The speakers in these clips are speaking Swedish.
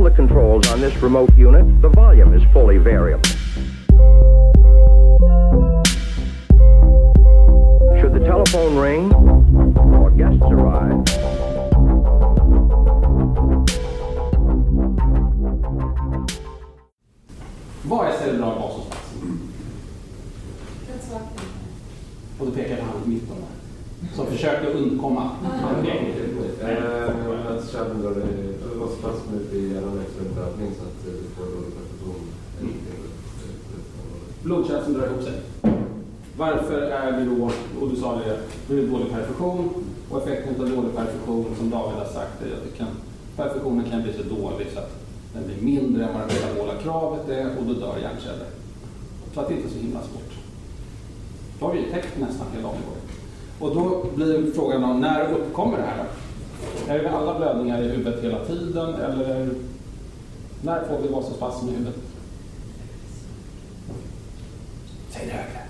all the controls on this remote unit, the volume is fully variable. Should the telephone ring or guests arrive, Vad är cerebral vasospasm? Och då pekar han i mitten där. Som försökte undkomma. Eh, Att kärlen drar det, vad i blödning så att du får dålig perfusion. Blodkärl som drar ihop sig. Varför är det då, och du sa det, då är det dålig perfusion. Och effekten av dålig perfusion, som David har sagt, är att det kan, perfusionen kan bli så dålig så att den blir mindre än vad det metabola kravet är och då dör hjärnceller. Så att det inte är så himla svårt. Då har vi ju täckt nästan hela området. Och då blir frågan om när uppkommer det här då? Är det alla blödningar i huvudet hela tiden eller det, när får vi vasospasm i huvudet? Säg det högre.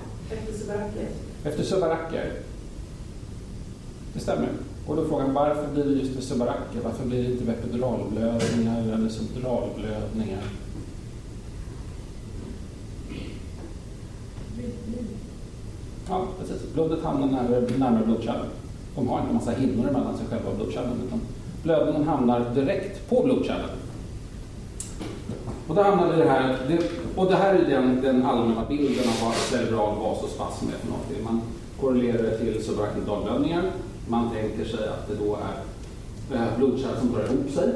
Efter subaracker. Det stämmer. Och då frågan varför blir det just vid subaracker? Varför blir det inte vid epiduralblödningar eller subduralblödningar? Ja, precis. Blodet hamnar närmare, närmare blodkärlen. De har inte en massa hinnor mellan sig själva och blodkärlen utan blödningen hamnar direkt på blodkärlen. Och då hamnade det här, det, och det här är den, den allmänna bilden av vad cerebral vasospasm är för någonting. Man korrelerar det till subarachnoidalblödningar. Man tänker sig att det då är eh, blodkärl som drar ihop sig,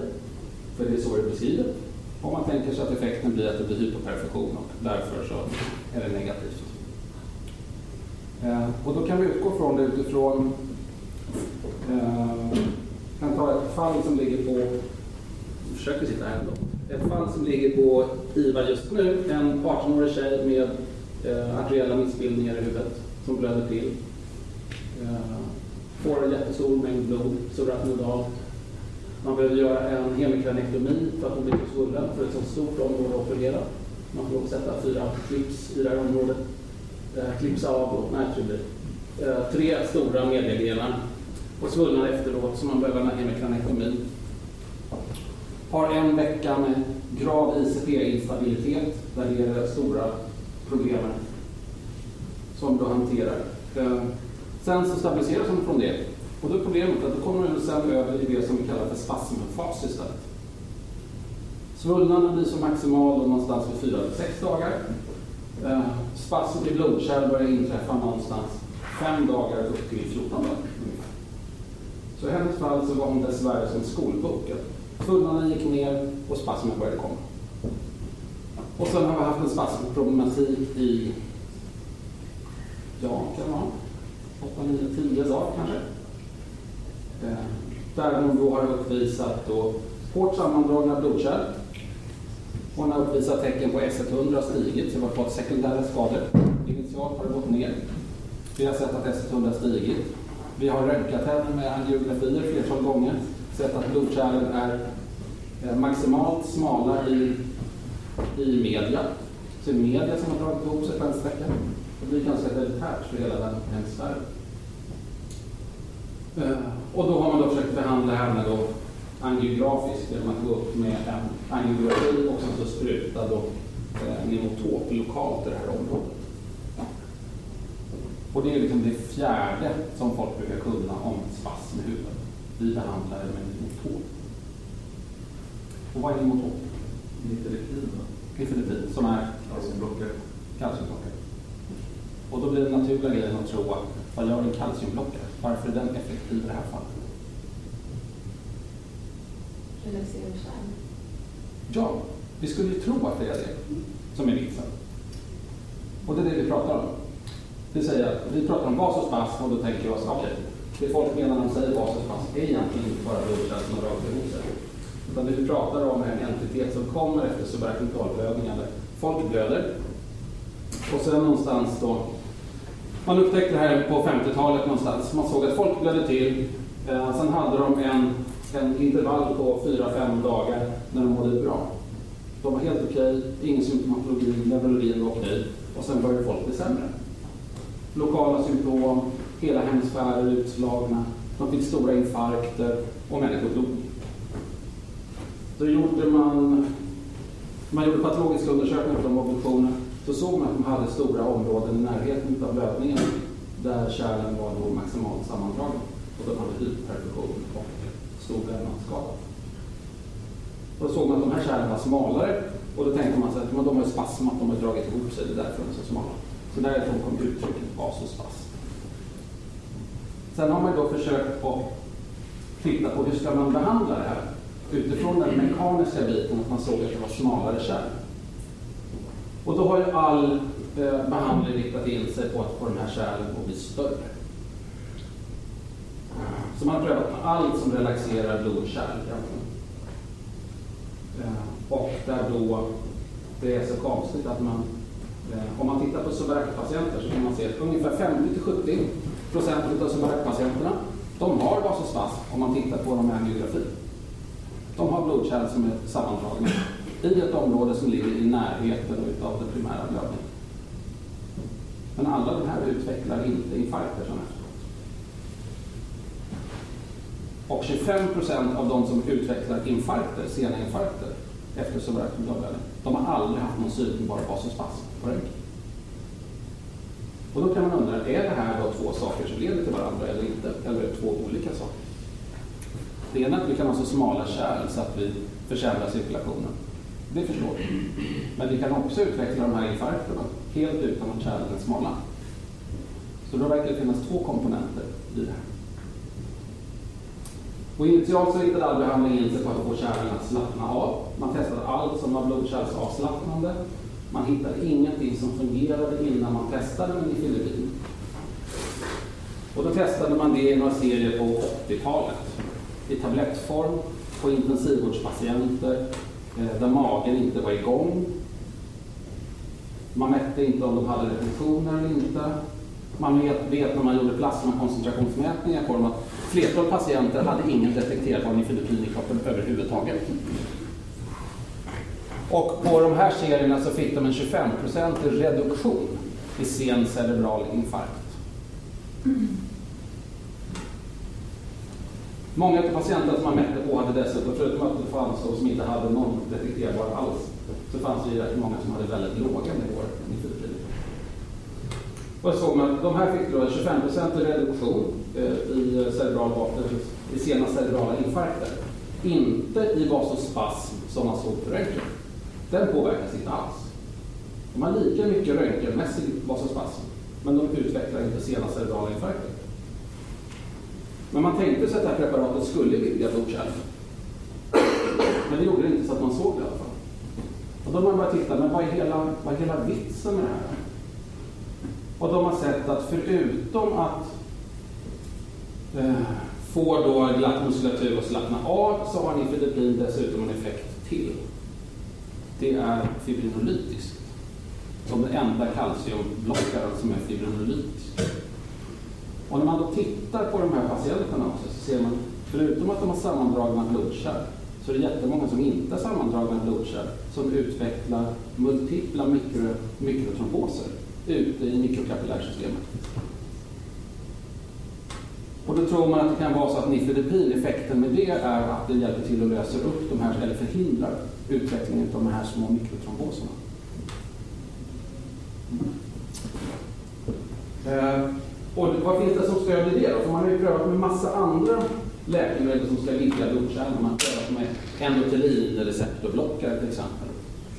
för det är så det är beskrivet. Och man tänker sig att effekten blir att det blir hyperperfektion och därför så är det negativt. Eh, och då kan vi utgå från det utifrån, eh, kan ta ett fall som ligger på, jag försöker sitta här ändå, ett fall som ligger på IVA just nu, en 18-årig tjej med eh, arteriella missbildningar i huvudet som blöder till. Eh, får en jättestor mängd blod, subarachnoidal. Man behöver göra en hemikranektomi för att hon blir för svullen för ett så stort område att operera. Man får sätta fyra clips i det här området eh, klipsa av och nej, eh, tre stora mediegrenar och svullnad efteråt så man behöver en hemikranektomi. Har en vecka med grav ICP-instabilitet där det är det stora problemet som du hanterar. Eh, sen så stabiliseras hon från det och då är problemet att då kommer hon sen över i det som vi kallar för spasmfas istället. Svullnaden blir som maximal någonstans vid 4-6 dagar. Eh, spasm i blodkärl börjar inträffa någonstans 5 dagar upp till 14 dagar. Så i hennes fall så var hon dessvärre som skolboken. Svullnaden gick ner och spasmen började komma. Och sen har vi haft en spasmproblematik i, ja, kan det vara 8, 9, 10 dagar kanske. Eh, där hon då har uppvisat då hårt sammandragna blodkärl hon har uppvisat tecken på S100 har stigit, så vi har fått sekundära skador. Initialt har det gått ner. Vi har sett att S100 har stigit. Vi har röntgat henne med angiografier flertal gånger. Sett att blodkärlen är maximalt smala i, i media. Så det är media som har dragit ihop sig på en sträcka. Det blir ganska elitärt för hela den hemisfären. Eh, och då har man då försökt behandla henne då angiografiskt genom att gå upp med en angiografi och sen så spruta då eh, nemotop lokalt i det här området. Och det är liksom det fjärde som folk brukar kunna om spasm i huvudet. Vi behandlar det med nemotop. Och vad är nemotop? Nifedipin, Nifedipin, som är calciumblockare. kalciumblockare. Och då blir den naturliga grejen att tro att vad gör en kalciumblockare? Varför är den effektiv i det här fallet? Relaxera kärl. Ja, vi skulle ju tro att det är det som är vitsen. Och det är det vi pratar om. Det säger att vi pratar om vasospasm och då tänker vi oss, okej, det folk menar när de säger vasospasm är egentligen inte bara blodkärl som rakt sig. Utan det vi pratar om är en entitet som kommer efter subarachnoidalblödning där folk blöder. Och sen någonstans då, man upptäckte det här på 50-talet någonstans. Man såg att folk blödde till. Eh, sen hade de en, en intervall på 4-5 dagar när de mådde bra. De var helt okej, ingen symptomatologi, neurologin var okej. Och sen började folk bli sämre. Lokala symptom, hela hemisfärer utslagna. De fick stora infarkter och människor dog. Då gjorde man, man gjorde patologiska undersökningar på de obduktioner. då såg man att de hade stora områden i närheten av blödningen där kärlen var då maximalt sammandragna. Och de hade hyperperfusion och stor vävnadsskada. Då såg man att de här kärlen var smalare och då tänkte man sig att de har spasmat, de har dragit ihop sig, det är därför de är så smala. Så därifrån kom uttrycket vasospasm. Sen har man då försökt att titta på hur ska man behandla det här utifrån den mekaniska biten, att man såg att det var smalare kärl. Och då har ju all eh, behandling riktat in sig på att få de här kärlen att bli större. Så man har prövat allt som relaxerar blodkärl egentligen. Eh, och där då det är så konstigt att man, eh, om man tittar på subarachpatienter så kan man se att ungefär 50-70 procent av subarachpatienterna, de har vasospasm om man tittar på dem med angiografi. De har blodkärl som är sammandragna i ett område som ligger i närheten av den primära blödningen. Men alla de här utvecklar inte infarkter som efteråt. Och 25 procent av de som utvecklar infarkter, sena infarkter, efter subarachnoid de har aldrig haft någon synbar vasospasm på röntgen. Och då kan man undra, är det här då två saker som leder till varandra eller inte? Eller är det två olika saker? Det ena är att vi kan ha så smala kärl så att vi försämrar cirkulationen. Det förstår vi. Men vi kan också utveckla de här infarkterna helt utan att kärlen är smala. Så då verkar det finnas två komponenter i det här. Och initialt så hittade all behandling in sig på att få kärlen att slappna av. Man testade allt som var blodkärlsavslappnande. Man hittade ingenting som fungerade innan man testade med nifedipin. Och då testade man det i några serier på 80-talet. I tablettform, på intensivvårdspatienter, eh, där magen inte var igång. Man mätte inte om de hade retentioner eller inte. Man vet, vet när man gjorde plasmakoncentrationsmätningar på dem att flertalet patienter hade ingen detekterbar nifedipin i kroppen överhuvudtaget. Och på de här serierna så fick de en 25-procentig reduktion i sen cerebral infarkt. Många av patienterna som man mätte på hade dessutom, förutom att det fanns de som inte hade någon detekterbar alls, så fanns det ju rätt många som hade väldigt låga nivåer. Och så såg man att de här fick då en 25-procentig reduktion eh, i, cerebral, i sena cerebrala infarkter. Inte i vasospasm som man såg på röntgen. Den påverkas inte alls. De har lika mycket röntgenmässig vasospasm, men de utvecklar inte sena cerebrala infarkter. Men man tänkte sig att det här preparatet skulle vidga blodkärlen. Men det gjorde det inte så att man såg det i alla fall. Och då har man börjat titta, men vad är hela, vad är hela vitsen med det här? Och de har sett att förutom att eh, få då glatt muskulatur att slappna av så har nifedipin dessutom en effekt till. Det är fibrinolytiskt. Som den enda kalciumblockaren som är fibrinolytisk. Och när man då tittar på de här patienterna också så ser man, förutom att de har sammandragna blodkärl, så är det jättemånga som inte har sammandragna blodkärl som utvecklar multipla mikro, mikrotromboser ute i mikrokapillärsystemet. Och då tror man att det kan vara så att nifedipin, effekten med det är att det hjälper till att lösa upp de här, eller förhindrar utvecklingen av de här små mikrotromboserna. Eh, och vad finns det som stödjer det då? För man har ju prövat med massa andra läkemedel som ska vidga blodkärlen. Man har prövat med endothelin eller receptorblockare till exempel.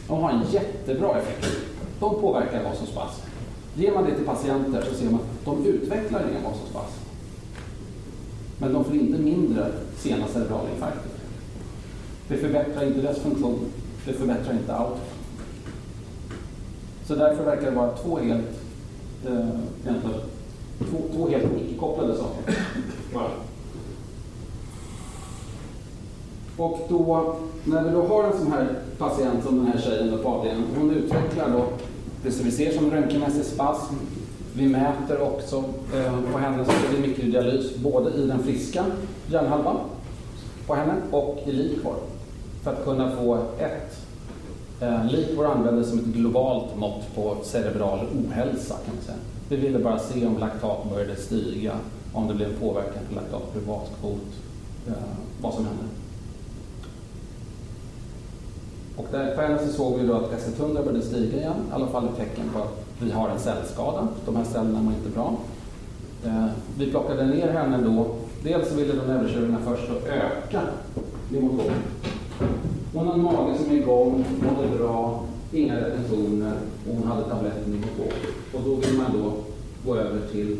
De har en jättebra effekt. De påverkar vasospasm. Ger man det till patienter så ser man att de utvecklar ingen vasospasm. Men de får inte mindre sena cerebrala infarkter. Det förbättrar inte dess funktion. Det förbättrar inte outcome. Så därför verkar det vara två helt, eh, två, två helt icke-kopplade saker. Och då, när vi då har en sån här patient som den här tjejen på avdelningen, hon utvecklar då det som vi ser som röntgenmässig spasm. Vi mäter också eh, på henne så det är mikrodialys både i den friska hjärnhalvan på henne och i likvor För att kunna få ett eh, likvår användes som ett globalt mått på cerebral ohälsa kan man säga. Vi ville bara se om laktat började stiga, om det blev påverkan på laktat, privatkvot, eh, vad som hände. Och där på henne så såg vi då att ST100 började stiga igen, i alla fall ett tecken på att vi har en cellskada. De här cellerna mår inte bra. Eh, vi plockade ner henne då. Dels så ville de neurokirurgerna först då öka Limotop. Hon har en mage som är igång, mådde bra, inga retentioner och hon hade tabletten Limotop. Och då vill man då gå över till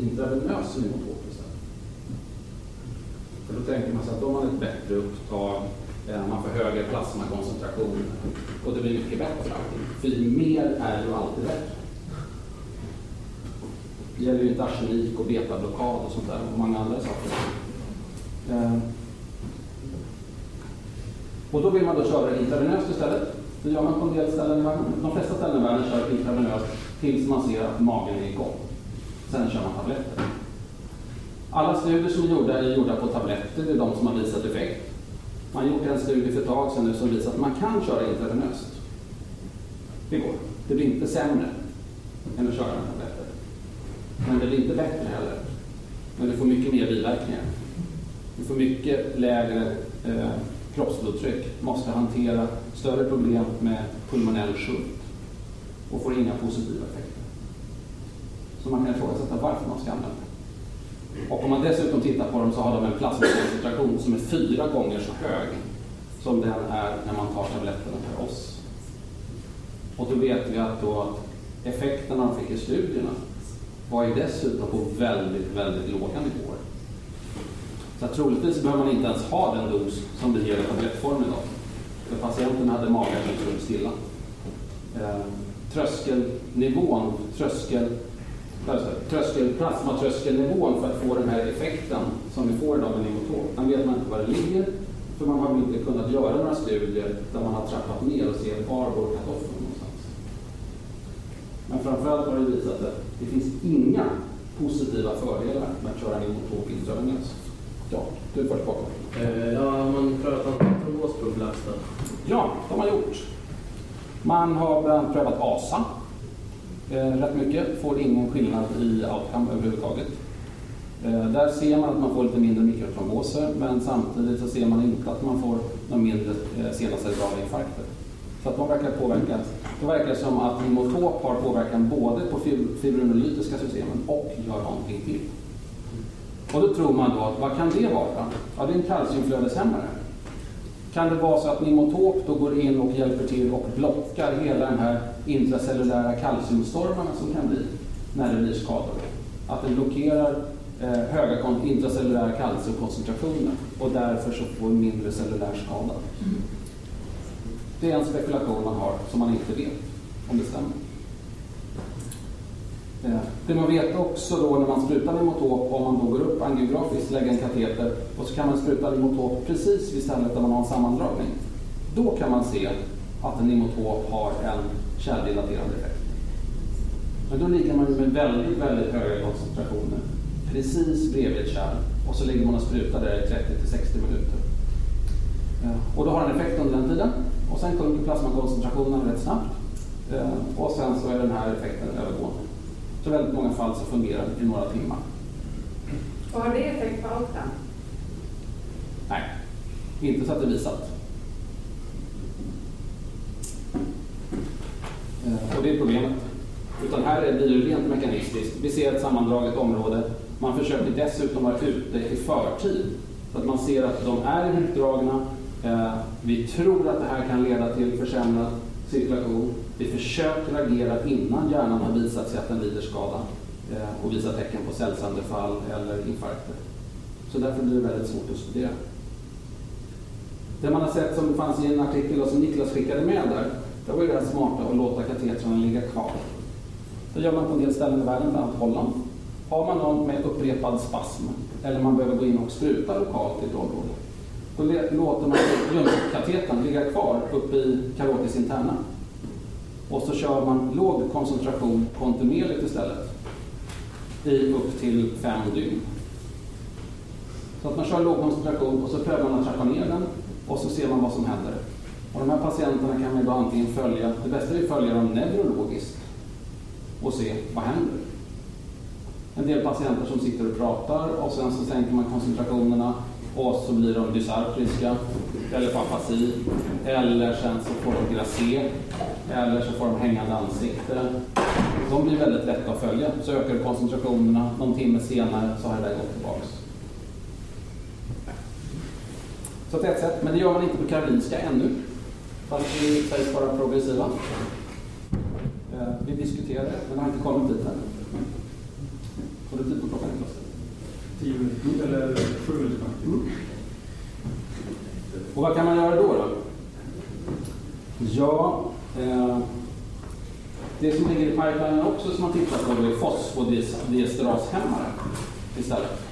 intravenös Limotop istället. För då tänker man sig att de har ett bättre upptag, Eh, man får högre plasmakoncentration och det blir mycket bättre allting. För mer är ju alltid bättre. Det gäller ju inte arsenik och betablockad och sånt där och många andra saker. Eh, och då vill man då köra intravenöst istället. Det gör man på en del ställen i världen. De flesta ställen i världen kör intravenöst tills man ser att magen är igång. Sen kör man tabletter. Alla studier som är gjorda är gjorda på tabletter, det är de som har visat effekt. Man har gjort en studie för ett tag sedan nu som visar att man kan köra intravenöst. Det går. Det blir inte sämre än att köra den tabletter. Men det blir inte bättre heller. Men du får mycket mer biverkningar. Du får mycket lägre eh, kroppsblodtryck, måste hantera större problem med pulmonell shunt och får inga positiva effekter. Så man kan ifrågasätta varför man ska använda det. Och om man dessutom tittar på dem så har de en plasmakoncentration som är fyra gånger så hög som den är när man tar tabletterna per oss. Och då vet vi att då effekterna de fick i studierna var ju dessutom på väldigt, väldigt låga nivåer. Så att troligtvis behöver man inte ens ha den dos som vi ger i tablettform idag. För patienten hade magen som stod stilla. Eh, tröskelnivån, tröskel, tröskel, plasmatröskelnivån för att få den här effekten som vi får idag med Nimotop, den vet man inte var det ligger. För man har inte kunnat göra några studier där man har trappat ner och ser var går kartoffeln någonstans. Men framförallt har det visat att det finns inga positiva fördelar med att köra Nimotop intravenöst. Ja, du först bakom. Eh, Ja, man prövat då? Ja, de har gjort. Man har bland annat prövat ASA. Eh, rätt mycket. Får ingen skillnad i outcome överhuvudtaget. Eh, där ser man att man får lite mindre mikrotromboser men samtidigt så ser man inte att man får någon mindre eh, sena cerebrala infarkter. Så att de verkar påverkas. Det verkar som att Imotop har påverkan både på fibrinolytiska systemen och gör någonting till. Och då tror man då, vad kan det vara? Ja, det är en kalciumflödeshämmare. Kan det vara så att Nimotop då går in och hjälper till och blockar hela den här intracellulära kalciumstormarna som kan bli när det blir skador? Att den blockerar eh, höga intracellulära kalciumkoncentrationer och därför så får mindre cellulär skada. Det är en spekulation man har som man inte vet om det stämmer. Eh, det man vet också då när man sprutar Nimotop, om man då går upp angiografiskt, lägger en kateter och så kan man spruta Nimotop precis vid stället där man har en sammandragning. Då kan man se att en Nimotop har en kärldilaterande effekt. Men då ligger man ju med väldigt, väldigt höga koncentrationer precis bredvid ett kärl och så ligger man och sprutar där i 30 till 60 minuter. Eh, och då har den effekt under den tiden och sen sjunker plasmakoncentrationen rätt snabbt eh, och sen så är den här effekten övergående. Så väldigt många fall så fungerar det i några timmar. Och har det effekt på outcome? Nej, inte så att det är visat. Eh, Och det är problemet. Utan här är det ju rent mekanistiskt. Vi ser ett sammandraget område. Man försöker dessutom vara ute i förtid. Så att man ser att de är ihopdragna. Eh, Vi tror att det här kan leda till försämrad cirkulation. Vi försöker agera innan hjärnan har visat sig att den lider skada eh, och visar tecken på cellsönderfall eller infarkter. Så därför blir det väldigt svårt att studera. Det man har sett som fanns i en artikel och som Niklas skickade med där, det var ju det här smarta att låta katetrarna ligga kvar. Det gör man på en del ställen i världen, bland annat Holland. Har man någon med upprepad spasm eller man behöver gå in och spruta lokalt i ett område, då låter man ljumskkatetern ligga kvar uppe i karotis interna. Och så kör man låg koncentration kontinuerligt istället i upp till fem dygn. Så att man kör låg koncentration och så prövar man att trappa ner den och så ser man vad som händer. Och de här patienterna kan man ju då antingen följa, det bästa är att följa dem neurologiskt och se vad händer. En del patienter som sitter och pratar och sen så sänker man koncentrationerna och så blir de dysartriska eller fantasi afasi, eller sen så får de gracé, eller så får de hängande ansikte. De blir väldigt lätta att följa. Så ökar koncentrationerna, någon timme senare så har det där gått tillbaks. Så det är ett sätt, men det gör man inte på Karolinska ännu. Fast vi sägs vara progressiva. Eh, Vi diskuterar det, men det har inte kommit dit ännu. Har du tid på klockan Niklas? Tio minuter, eller sju minuter. Mm. Och vad kan man göra då? då? Ja, Ehm, det som ligger i pipelinen också som man tittar på är fosfodiesterashämmare istället.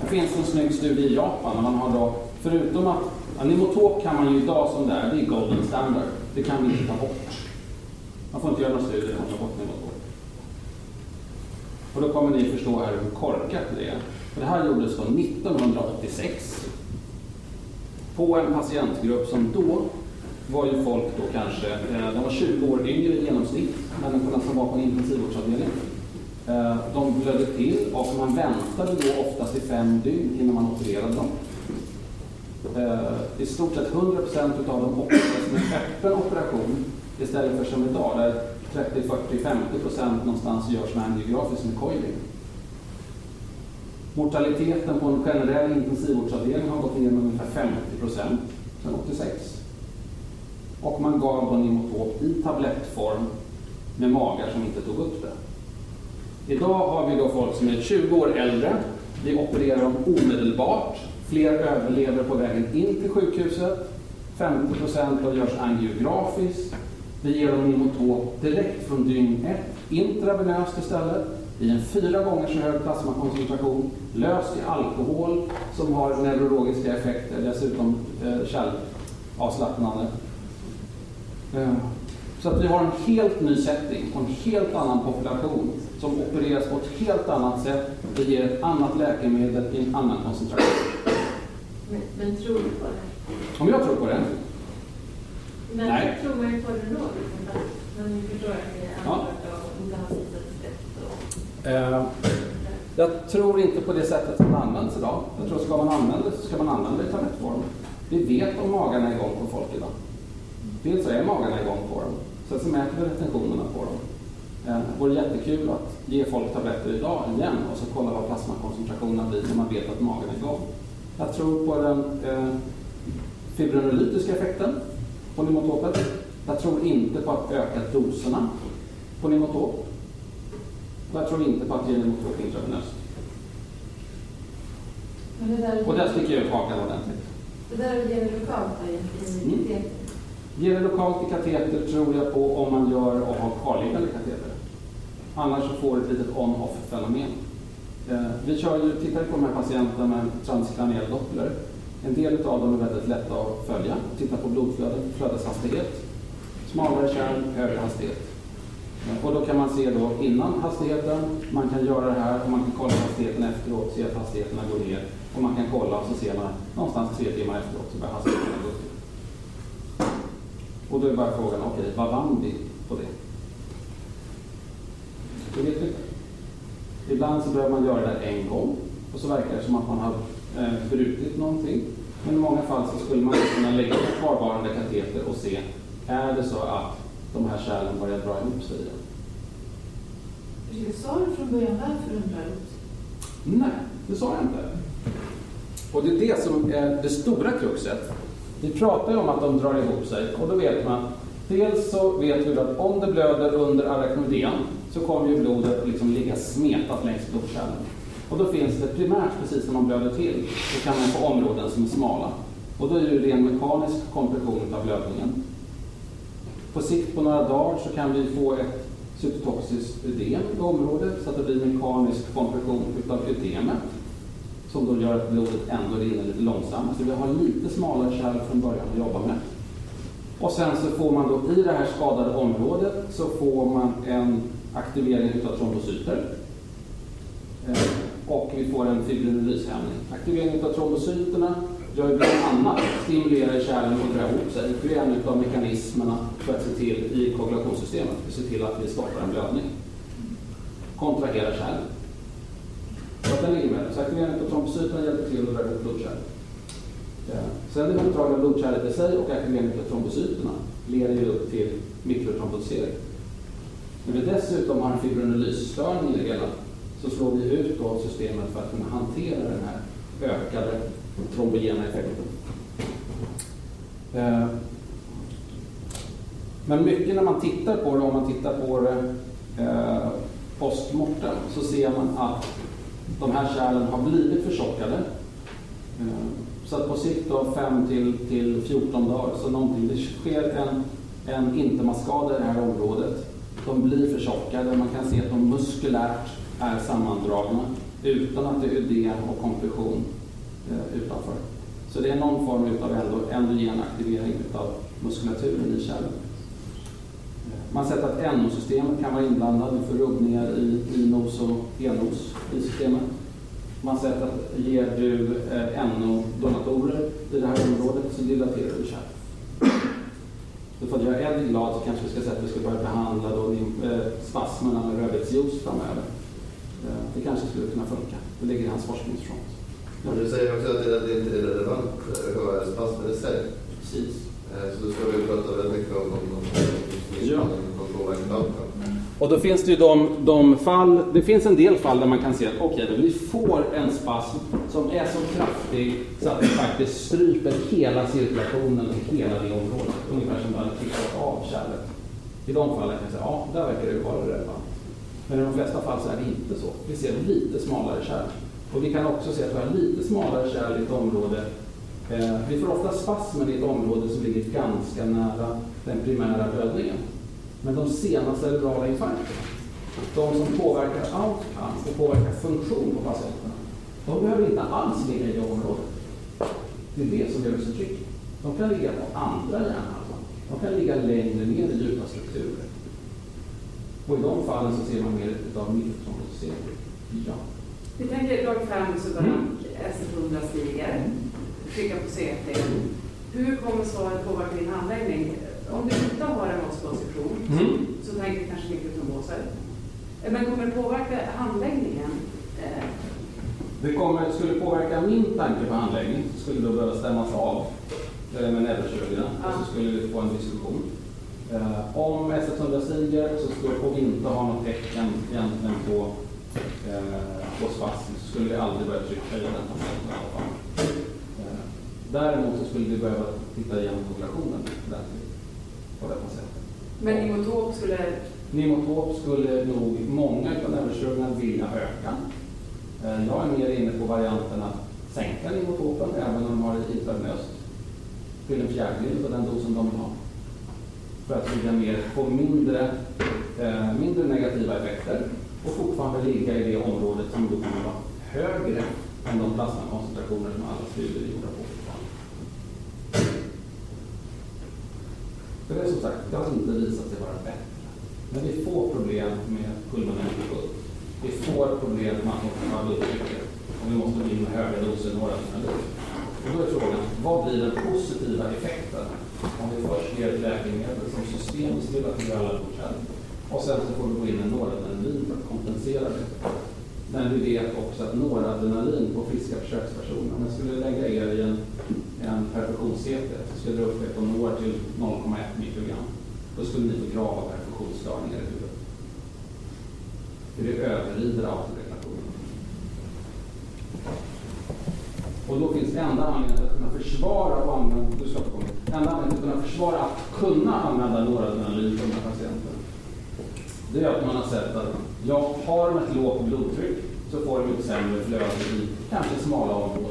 Det finns en snygg studie i Japan där man har då, förutom att Animotop kan man ju idag som det är, det är golden standard. Det kan vi inte ta bort. Man får inte göra några studier om man tar bort Animotop. Och då kommer ni förstå här hur korkat det är. För det här gjordes då 1986 på en patientgrupp som då var ju folk då kanske, eh, de var 20 år yngre i genomsnitt, människorna som var på en intensivvårdsavdelning. Eh, de blödde till och man väntade då oftast i fem dygn innan man opererade dem. Eh, I stort sett 100 procent av dem opererades med öppen operation istället för som idag där 30, 40, 50 procent någonstans görs med angiografisk med coiling. Mortaliteten på en generell intensivvårdsavdelning har gått ner med ungefär 50 procent sedan 86. Och man gav då Nimotop i tablettform med magar som inte tog upp det. Idag har vi då folk som är 20 år äldre. Vi opererar dem omedelbart. Fler överlever på vägen in till sjukhuset. 50 procent görs angiografiskt. Vi ger dem Nimotop direkt från dygn 1, intravenöst istället, i en fyra gånger så hög plasmakoncentration, löst i alkohol som har neurologiska effekter, dessutom eh, kärlavslappnande. Eh, Så att vi har en helt ny setting och en helt annan population som opereras på ett helt annat sätt. Vi ger ett annat läkemedel i en annan koncentration. Men, men tror du på det? Om jag tror på det? Men Nej. tror man ju på det då? Liksom, fast man förstår att det är Ja. använt och inte har sett rätt och... Eh, Jag tror inte på det sättet som det används idag. Jag tror ska man använda det så ska man använda det i tablettform. Vi vet om magarna är igång på folk idag. Dels så är magarna igång på dem. Sen så mäter vi retentionerna på dem. Eh, Det vore jättekul att ge folk tabletter idag igen och så kolla vad plasmakoncentrationerna blir när man vet att magen är igång. Jag tror på den eh, fibrinolytiska effekten på Nimotopet. Jag tror inte på att öka doserna på Nimotop. Och jag tror inte på att ge Nimotop intravenöst. Och där sticker jag ut hakan ordentligt. det där gäller lokalt då i Mm. Ger det lokalt i kateter tror jag på om man gör och har kvarliggande kateter. Annars så får du ett litet on-off fenomen. Eh, vi kör ju, tittar ju på de här patienterna med transkraniell doppler. En del av dem är väldigt lätta att följa. Titta på blodflödet, flödeshastighet. Smalare kärl, högre hastighet. Eh, och då kan man se då innan hastigheten, man kan göra det här och man kan kolla hastigheten efteråt, se att hastigheterna går ner. Och man kan kolla och så ser man någonstans tre timmar efteråt så börjar hastigheten gå upp. Och då är bara frågan, okej, vad vann vi på det? Det vet vi inte. Ibland så behöver man göra det en gång och så verkar det som att man har eh, brutit någonting. Men i många fall så skulle man kunna lägga ett kvarvarande kateter och se, är det så att de här kärlen börjar dra ihop sig igen? Sa du från början varför de drar ut? Nej, det sa jag inte. Och det är det som är det stora kruxet. Vi pratar ju om att de drar ihop sig och då vet man, dels så vet vi att om det blöder under arachnoidén så kommer ju blodet liksom ligga smetat längs blodkärlen. Och då finns det primärt, precis när man blöder till, så kan man få områden som är smala. Och då är det ju ren mekanisk kompression av blödningen. På sikt på några dagar så kan vi få ett cytotoxiskt ödem i området så att det blir mekanisk kompression utav ödemet som då gör att blodet ändå rinner lite långsammare. Så vi har lite smalare kärl från början att jobba med. Och sen så får man då i det här skadade området så får man en aktivering utav trombocyter. Eh, och vi får en fibrinolyshämning. Aktivering utav trombocyterna gör ju bland annat stimulerar kärlen att dra ihop sig. Det är en utav mekanismerna för att se till i koagulationssystemet, för att se till att vi stoppar en blödning. Kontrahera kärlen. Så att den ligger med. Så aktivering utav trombocyterna hjälper till att dra ihop blodkärlet. Ja. Sen det utdragna blodkärlet i sig och aktiveringen av trombocyterna leder ju upp till mikrotrombosering. När vi dessutom har en fibrinolysstörning i det hela så slår vi ut då systemet för att kunna hantera den här ökade trombogena effekten. Eh. Men mycket när man tittar på det, om man tittar på det eh, postmortem, så ser man att de här kärlen har blivit förtjockade. Eh, så att på sikt då 5 till, till 14 dagar, så någonting, det sker en, en intermaskada i det här området. De blir förtjockade, man kan se att de muskulärt är sammandragna utan att det är ödem och kompression eh, utanför. Så det är någon form av endogen aktivering av muskulaturen i kärlen. Man har sett att NO-systemet kan vara inblandat, vi får rubbningar i, i nos och enos i systemet. Man har sett att ger du eh, NO-donatorer i det här området så dilaterar du kärl. Så för att göra Eddie glad så kanske vi ska säga att vi ska börja behandla då, eh, spasmerna med rödbetsjuice framöver. Eh, det kanske skulle kunna funka. Det ligger i hans forskningsfront. Men du säger också att det, inte är relevant för spasmer i sig. Precis. Eh, Så ska vi prata väldigt mycket om Ja. Och då finns det ju de, de fall, det finns en del fall där man kan se att okej, okay, vi får en spasm som är så kraftig så att det faktiskt stryper hela cirkulationen i hela det området. Ungefär som man tittat av kärlet. I de fallen kan jag säga, ja, där verkar det vara relevant. Men i de flesta fall så är det inte så. Vi ser lite smalare kärl. Och vi kan också se att vi har lite smalare kärl i ett område Eh, vi får ofta spasmer i ett område som ligger ganska nära den primära blödningen. Men de sena cerebrala infarkterna, de som påverkar outcome och påverkar funktion på patienterna, de behöver inte alls ligga i det området. Det är det som gör det så tricky. De kan ligga på andra hjärnhalvan. De kan ligga längre ner i djupa strukturer. Och i de fallen så ser man mer av mikrotrombosering. Ja. Vi tänker dag fem så börjar S100 stiger. Trycka på CT. Hur kommer svaret påverka din handläggning? Om du inte har en åskkonstruktion Mm. så tänker du kanske mikrotromboser. Men kommer det påverka handläggningen? Eh, Det kommer, skulle påverka min tanke på handläggning så skulle det behöva stämmas av eh, med neurokirurgerna Ja. och så skulle vi få en diskussion. Eh, om S100 stiger så skulle, och vi inte har något tecken egentligen på, eh, på spasm så skulle vi aldrig börja trycka i den patienten i alla fall. Däremot så skulle vi behöva titta igenom populationen ordentligt på den patienten. Men imotop skulle... Nimotop skulle nog många av neurokirurgerna vilja öka. Eh, Jag är mer inne på varianten att sänka nimotopen även om de har det intravenöst till en fjärdedel av den dosen de vill ha. För att ligga mer på mindre, eh, mindre negativa effekter och fortfarande ligga i det området som då kommer vara högre än de plasmakoncentrationer som alla studier är gjorda på För det är som sagt, det har inte visat sig vara bättre. Men vi får problem med pulmonär skuld. Vi får problem med att man får blodtrycket och vi måste gå in med höga doser några timmar Och då är frågan, vad blir den positiva effekten om vi först ger ett läkemedel som systemstimulerar alla blodkärl och sen så får vi gå in med noradrenalin för att kompensera det. Men vi vet också att noradrenalin på friska försökspersoner, om jag skulle lägga er i en, en perfusions-CT så skulle det uppgå år till 0,1 mikrogram. Då skulle ni få grava perfektionsstörningar i huvudet. För det överrider autodeklarationen. Och då finns enda anledningen att kunna försvara och använda, du ska komma. Enda anledningen att kunna försvara att kunna använda noradrenalin för de här patienterna. Det är att man har sett att jag har de ett lågt blodtryck så får de ett sämre flöde i kanske smala områden.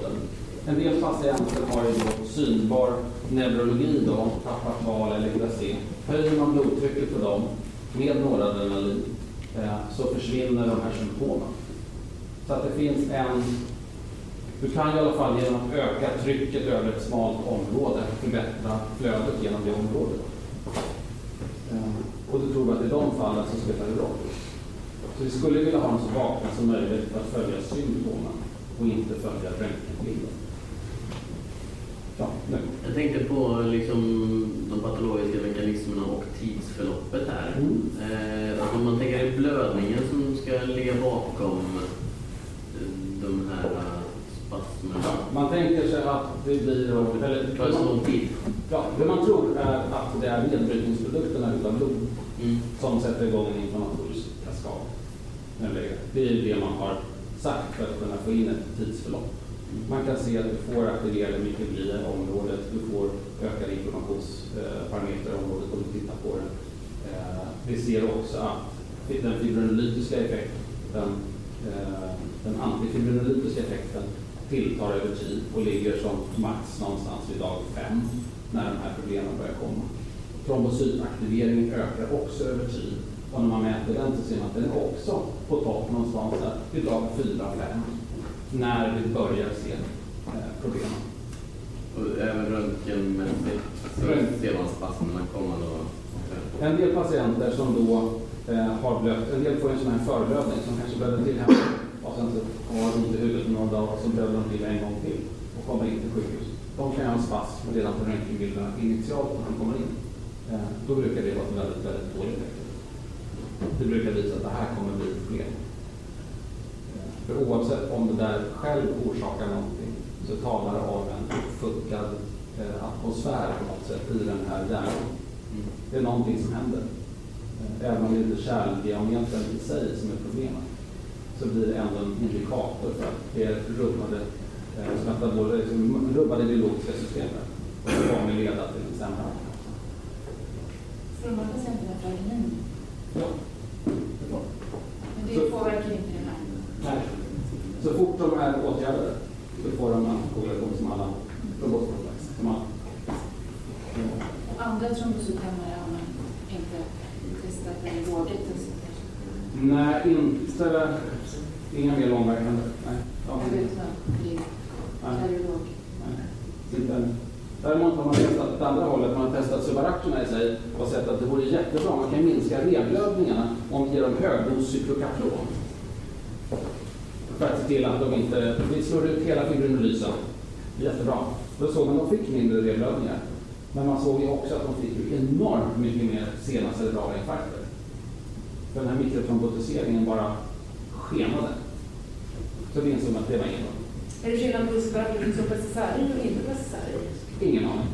En del patienter har ju då synbar neurologi då, tappat val eller gracé. Höjer man blodtrycket på dem med noradrenalin eh, så försvinner de här symptomen. Så att det finns en du kan i alla fall genom att öka trycket över ett smalt område förbättra flödet genom det området. Eh, Och då tror vi att i de fallen så spelar det roll. Så vi skulle vilja ha dem så vakna som möjligt för att följa symptomen och inte följa röntgenbilden. Ja, nu. Jag tänkte på liksom de patologiska mekanismerna och tidsförloppet här. Mm. Eh, alltså om man tänker i blödningen som ska ligga bakom eh, de här eh, spasmerna. Man tänker sig att det blir... Eller, Tar det så lång tid? Ja, det man tror är att det är nedbrytningsprodukterna utav blod Mm. som sätter igång en inflammatorisk kaskad. Det är det man har sagt för att kunna få in ett tidsförlopp. Man kan se att du får aktiverade mikroglier i området, du får ökade informationsparametrar i området om du tittar på det. Eh, vi ser också att den fibrinolytiska effekten, eh, den antifibrinolytiska effekten tilltar över tid och ligger som max någonstans vid dag fem när de här problemen börjar komma. Trombocytaktiveringen ökar också över tid och när man mäter den så ser man att den är också på topp någonstans där vid dag fyra, fem när vi börjar se eh, problemen. Och även röntgenmässigt så Röntgen. ser man spasmerna komma då? En del patienter som då eh, har blött, en del får en sån här förblödning som kanske blöder till hemma och sen så har ont i huvudet några dagar och så blöder de till en gång till och kommer in till sjukhus. De kan ha en spasm redan på röntgenbilderna initialt när de kommer in. Eh, då brukar det vara ett väldigt, väldigt dåligt tecken. Det brukar visa att det här kommer bli ett problem. För oavsett om det där själv orsakar någonting så talar det om en uppfuckad eh, atmosfär på något sätt i den här hjärnan. Mm. Det är någonting som händer. Eh, Även om det inte är kärldiametern i sig som är problemet så blir det ändå en indikator för att det är rubbade, eh, metabol- liksom rubbade biologiska systemet och det kommer leda till en sämre här patienterna allergi. Ja, det är bra. Men det Så- påverkar inte. Nej. Så fort de är åtgärdade så får de antikoagulation som alla robotkomplex. Som alla. Och andra trombocythämmare har man inte testat eller vågat testa. Nej, inte, inga mer långverkande. Nej. Ja, kardiolog. Inte än. Däremot har man testat åt andra hållet. Man har testat subarachterna i sig och sett att det vore jättebra. Man kan minska revblödningarna om man ger dem högdos cyklokapron. Att att de inte... Vi slår ut hela fibrinolysen. Jättebra. Då såg man att de fick mindre revblödningar. Men man såg ju också att de fick enormt mycket mer sena cerebrala infarkter. För den här mikrotrombotiseringen bara skenade. Så det insåg man att det var ingen Är det skillnad på separation som på SSRI och inte SSRI? Ingen aning.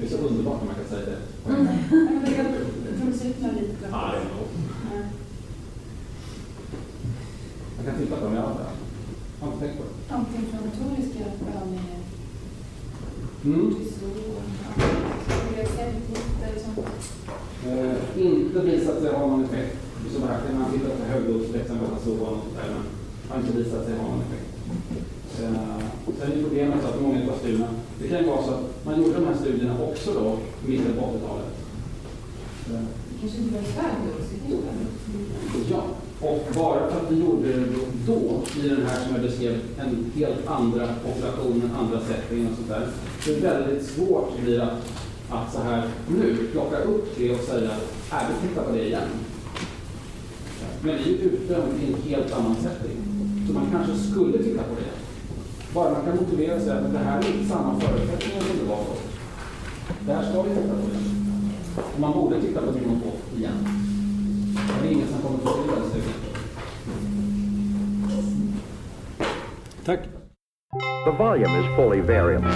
Det är så underbart när man kan säga det. Jag tänker att trombocyterna är lite Ja, det är nog. Man kan titta på dem, ja. ja. Jag Antiinflammatoriska behandlingar, Mm. Eh, inte visat sig ha någon effekt. Så här, när man tittar på högdos dexametasol och sånt där, men har inte visat sig ha någon effekt. Eh, sen är problemet så att många av studierna, det kan ju vara så att man gjorde de här studierna också då, i mitten på 80-talet. Eh, Det kanske inte var färdigt Ja, och bara för att vi gjorde det då, i den här som jag beskrev, en helt andra population, en andra setting och sånt där. Så det väldigt svårt blir att, att så här nu plocka upp det och säga, är vi tittar på det igen. Men vi är ute i en helt annan setting. Så man kanske skulle titta på det. Bara man kan motivera sig att det här är inte samma förutsättningar som det var då. Det här ska vi titta på igen. Och man borde titta på Demo 2 igen. Det är ingen som kommer att skriva studien. Tack. The volume is fully variable.